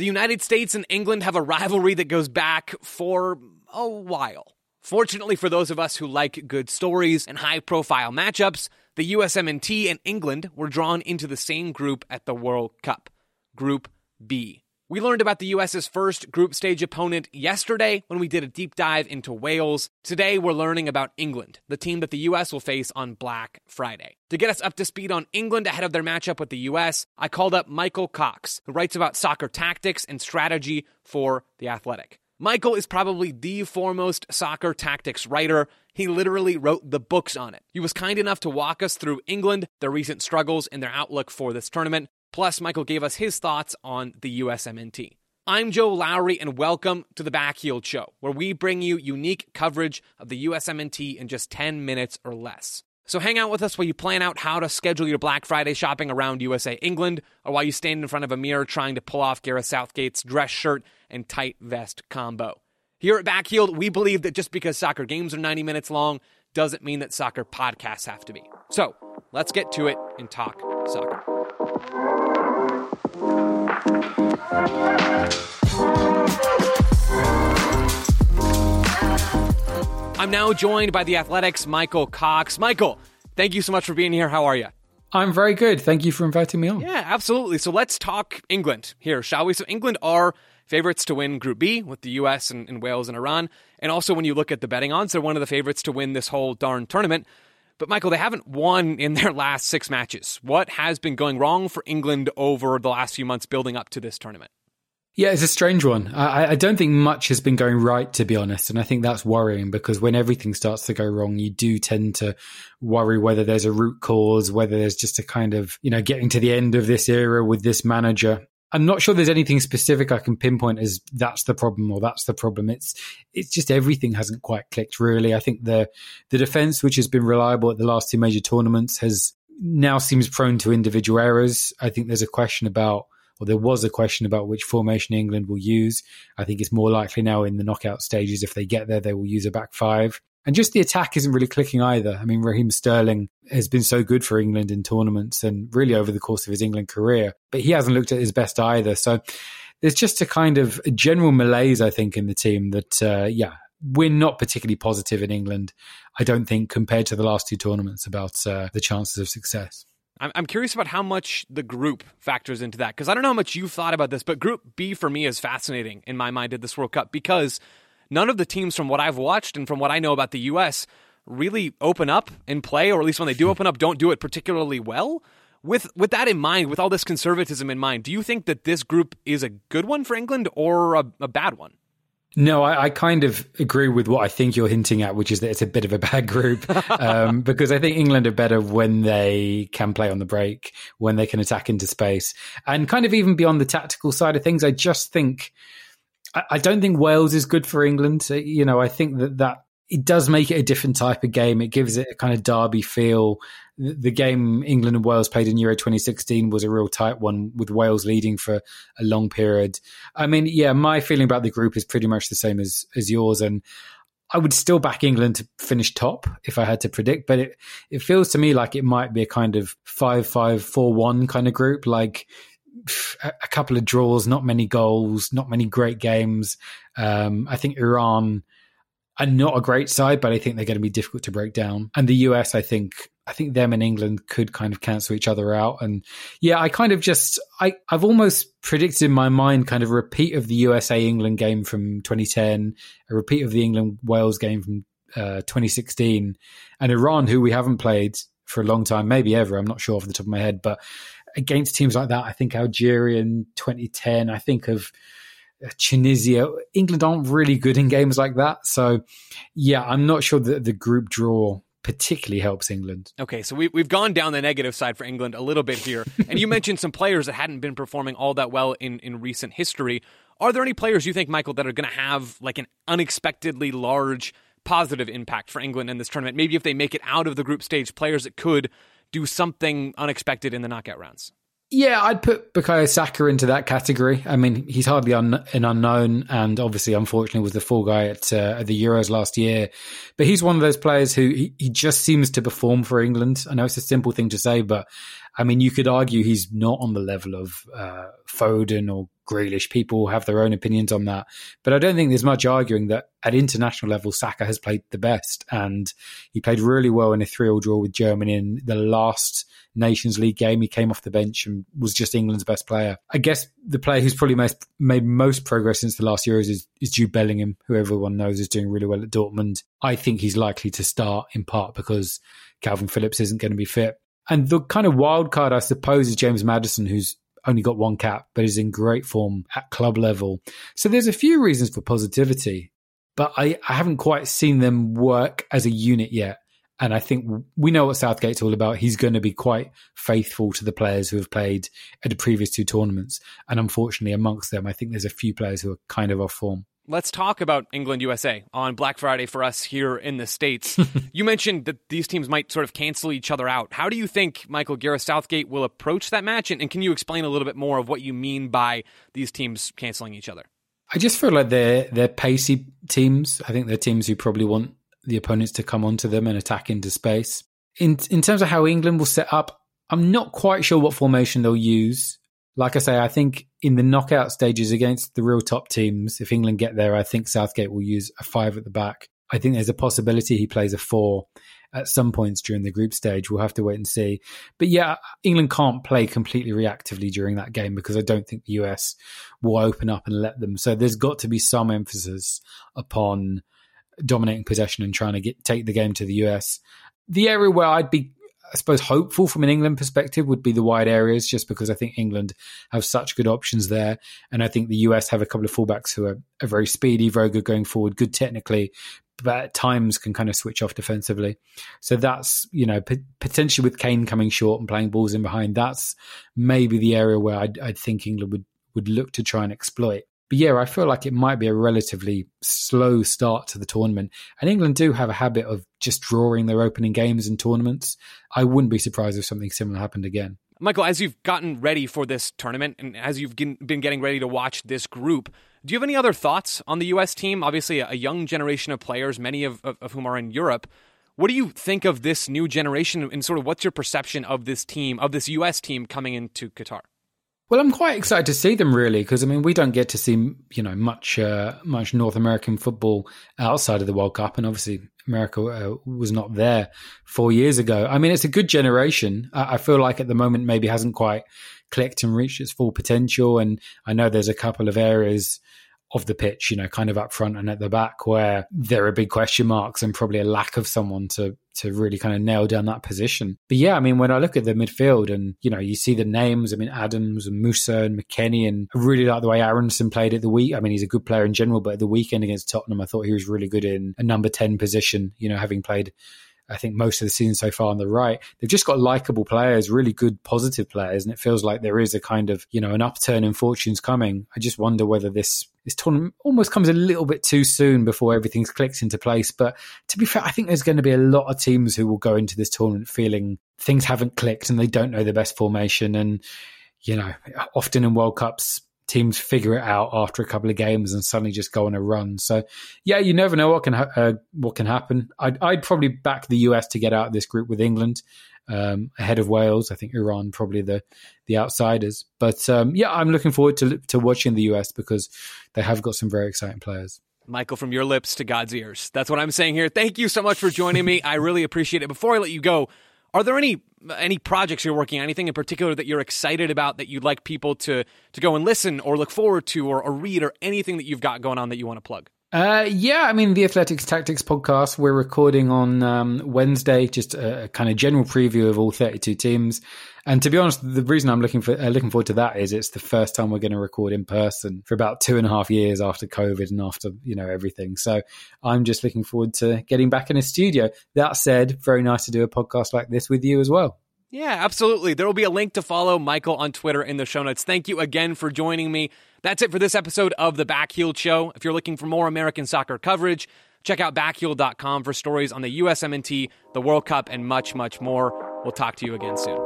The United States and England have a rivalry that goes back for a while. Fortunately for those of us who like good stories and high profile matchups, the USMNT and England were drawn into the same group at the World Cup, Group B. We learned about the US's first group stage opponent yesterday when we did a deep dive into Wales. Today we're learning about England, the team that the US will face on Black Friday. To get us up to speed on England ahead of their matchup with the US, I called up Michael Cox, who writes about soccer tactics and strategy for The Athletic. Michael is probably the foremost soccer tactics writer. He literally wrote the books on it. He was kind enough to walk us through England, their recent struggles, and their outlook for this tournament. Plus, Michael gave us his thoughts on the USMNT. I'm Joe Lowery, and welcome to the Backheeled Show, where we bring you unique coverage of the USMNT in just 10 minutes or less. So hang out with us while you plan out how to schedule your Black Friday shopping around USA England, or while you stand in front of a mirror trying to pull off Gareth Southgate's dress shirt and tight vest combo. Here at Backheeled, we believe that just because soccer games are 90 minutes long doesn't mean that soccer podcasts have to be. So let's get to it and talk soccer. I'm now joined by the Athletic's Michael Cox. Michael, thank you so much for being here. How are you? I'm very good. Thank you for inviting me on. Yeah, absolutely. So let's talk England here, shall we? So England are favorites to win Group B with the US and, and, Wales and Iran. And also, when you look at the betting odds, they're one of the favorites to win this whole darn tournament. But Michael, they haven't won in their last six matches. What has been going wrong for England over the last few months building up to this tournament? Yeah, it's a strange one. I, I, don't think much has been going right, to be honest. And I think that's worrying because when everything starts to go wrong, you do tend to worry whether there's a root cause, whether there's just a kind of, you know, getting to the end of this era with this manager. I'm not sure there's anything specific I can pinpoint as that's the problem or that's the problem. It's it's just everything hasn't quite clicked really. I think the the defense, which has been reliable at the last two major tournaments, has now seems prone to individual errors. I think there's a question about or there was a question about which formation England will use. I think it's more likely now in the knockout stages, if they get there, they will use a back five. And just the attack isn't really clicking either. I mean, Raheem Sterling has been so good for England in tournaments and really over the course of his England career, but he hasn't looked at his best either. So there's just a kind of general malaise, I think, in the team that, uh, yeah, we're not particularly positive in England, I don't think, compared to the last two tournaments about uh, the chances of success. I'm curious about how much the group factors into that because I don't know how much you've thought about this, but Group B for me is fascinating in my mind at this World Cup because none of the teams from what I've watched and from what I know about the U.S. really open up and play, or at least when they do open up, don't do it particularly well. With with that in mind, with all this conservatism in mind, do you think that this group is a good one for England or a, a bad one? No, I, I, kind of agree with what I think you're hinting at, which is that it's a bit of a bad group. Um, because I think England are better when they can play on the break, when they can attack into space, and kind of even beyond the tactical side of things. I just think, I, I don't think Wales is good for England. You know, I think that that it does make it a different type of game. It gives it a kind of derby feel. The game England and Wales played in Euro 2016 was a real tight one with Wales leading for a long period. I mean, yeah, my feeling about the group is pretty much the same as, as yours. And I would still back England to finish top if I had to predict, but it, it feels to me like it might be a kind of 5 5 4 1 kind of group. Like, a couple of draws, not many goals, not many great games. Um, I think Iran are not a great side, but I think they're going to be difficult to break down. And the US, I think, I think them and England could kind of cancel each other out. And yeah, I kind of just, I, I've almost predicted in my mind kind of a repeat of the USA England game from 2010, a repeat of the England Wales game from uh, 2016, and Iran, who we haven't played for a long time, maybe ever. I'm not sure off the top of my head, but against teams like that, I think Algeria in 2010, I think of uh, Tunisia. England aren't really good in games like that. So, yeah, I'm not sure that the group draw particularly helps England. Okay, so we, we've gone down the negative side for England a little bit here. and you mentioned some players that hadn't been performing all that well in, in recent history. Are there any players you think, Michael, that are going to have like an unexpectedly large positive impact for England in this tournament? Maybe if they make it out of the group stage, players that could do something unexpected in the knockout rounds. Yeah, I'd put Bukayo Saka into that category. I mean, he's hardly un- an unknown, and obviously, unfortunately, was the fall guy at, uh, at, the Euros last year. But he's one of those players who he, he, just seems to perform for England. I know it's a simple thing to say, but I mean, you could argue he's not on the level of uh, Foden or Grealish. People have their own opinions on that. But I don't think there's much arguing that at international level, Saka has played the best. And he played really well in a 3 0 draw with Germany in the last Nations League game. He came off the bench and was just England's best player. I guess the player who's probably most, made most progress since the last Euros is, is Jude Bellingham, who everyone knows is doing really well at Dortmund. I think he's likely to start in part because Kalvin Phillips isn't going to be fit. And the kind of wild card, I suppose, is James Maddison, who's only got one cap, but is in great form at club level. So there's a few reasons for positivity, but I, I haven't quite seen them work as a unit yet. And I think we know what Southgate's all about. He's going to be quite faithful to the players who have played at the previous two tournaments. And unfortunately, amongst them, I think there's a few players who are kind of off form. Let's talk about England USA on Black Friday for us here in the States. you mentioned that these teams might sort of cancel each other out. How do you think Michael Gareth Southgate will approach that match? And, and can you explain a little bit more of what you mean by these teams canceling each other? I just feel like they're they're pacey teams. I think they're teams who probably want the opponents to come onto them and attack into space. In in terms of how England will set up, I'm not quite sure what formation they'll use like I say, I think in the knockout stages against the real top teams, if England get there, I think Southgate will use a five at the back. I think there's a possibility he plays a four at some points during the group stage. We'll have to wait and see. But yeah, England can't play completely reactively during that game because I don't think the US will open up and let them. So there's got to be some emphasis upon dominating possession and trying to get take the game to the US. The area where I'd be I suppose hopeful from an England perspective would be the wide areas, just because I think England have such good options there, and I think the US have a couple of fullbacks who are, are very speedy, very good going forward, good technically, but at times can kind of switch off defensively. So that's you know p- potentially with Kane coming short and playing balls in behind, that's maybe the area where I'd, I'd think England would would look to try and exploit. But yeah, I feel like it might be a relatively slow start to the tournament. And England do have a habit of just drawing their opening games in tournaments. I wouldn't be surprised if something similar happened again. Michael, as you've gotten ready for this tournament and as you've been getting ready to watch this group, do you have any other thoughts on the U.S. team? Obviously, a young generation of players, many of, of, of whom are in Europe. What do you think of this new generation and sort of what's your perception of this team, of this U.S. team coming into Qatar? Well, I'm quite excited to see them really because I mean we don't get to see you know much uh, much North American football outside of the World Cup, and obviously America uh, was not there four years ago. I mean, it's a good generation. I, I feel like at the moment maybe hasn't quite clicked and reached its full potential, and I know there's a couple of areas of the pitch, you know, kind of up front and at the back where there are big question marks and probably a lack of someone to to really kind of nail down that position. But yeah, I mean, when I look at the midfield and, you know, you see the names, I mean, Adams and Musah and McKennie, and I really like the way Aaronson played at the week. I mean, he's a good player in general, but at the weekend against Tottenham, I thought he was really good in a number 10 position, you know, having played I think most of the season so far on the right. They've just got likable players, really good, positive players, and it feels like there is a kind of you know an upturn in fortunes coming. I just wonder whether this this tournament almost comes a little bit too soon before everything's clicked into place. But to be fair, I think there's going to be a lot of teams who will go into this tournament feeling things haven't clicked and they don't know the best formation. And you know, often in World Cups, teams figure it out after a couple of games and suddenly just go on a run. So, yeah, you never know what can ha- uh, what can happen. I'd, I'd, probably back the US to get out of this group with England um, ahead of Wales. I think Iran probably the the outsiders. But um, yeah, I'm looking forward to to watching the US because they have got some very exciting players. Michael, from your lips to God's ears. That's what I'm saying here. Thank you so much for joining me. I really appreciate it. Before I let you go, are there any any projects you're working on? Anything in particular that you're excited about that you'd like people to to go and listen or look forward to or, or read or anything that you've got going on that you want to plug? Uh, yeah, I mean, the Athletics Tactics podcast, we're recording on um, Wednesday, just a, a, kind of general preview of all 32 teams. And to be honest, the reason I'm looking for uh, looking forward to that is it's the first time we're going to record in person for about two and a half years after COVID and after you know everything. So I'm just looking forward to getting back in a studio. That said, very nice to do a podcast like this with you as well. Yeah, absolutely. There will be a link to follow Michael on Twitter in the show notes. Thank you again for joining me. That's it for this episode of the Backheel Show. If you're looking for more American soccer coverage, check out backheel.com for stories on the USMNT, the World Cup, and much, much more. We'll talk to you again soon.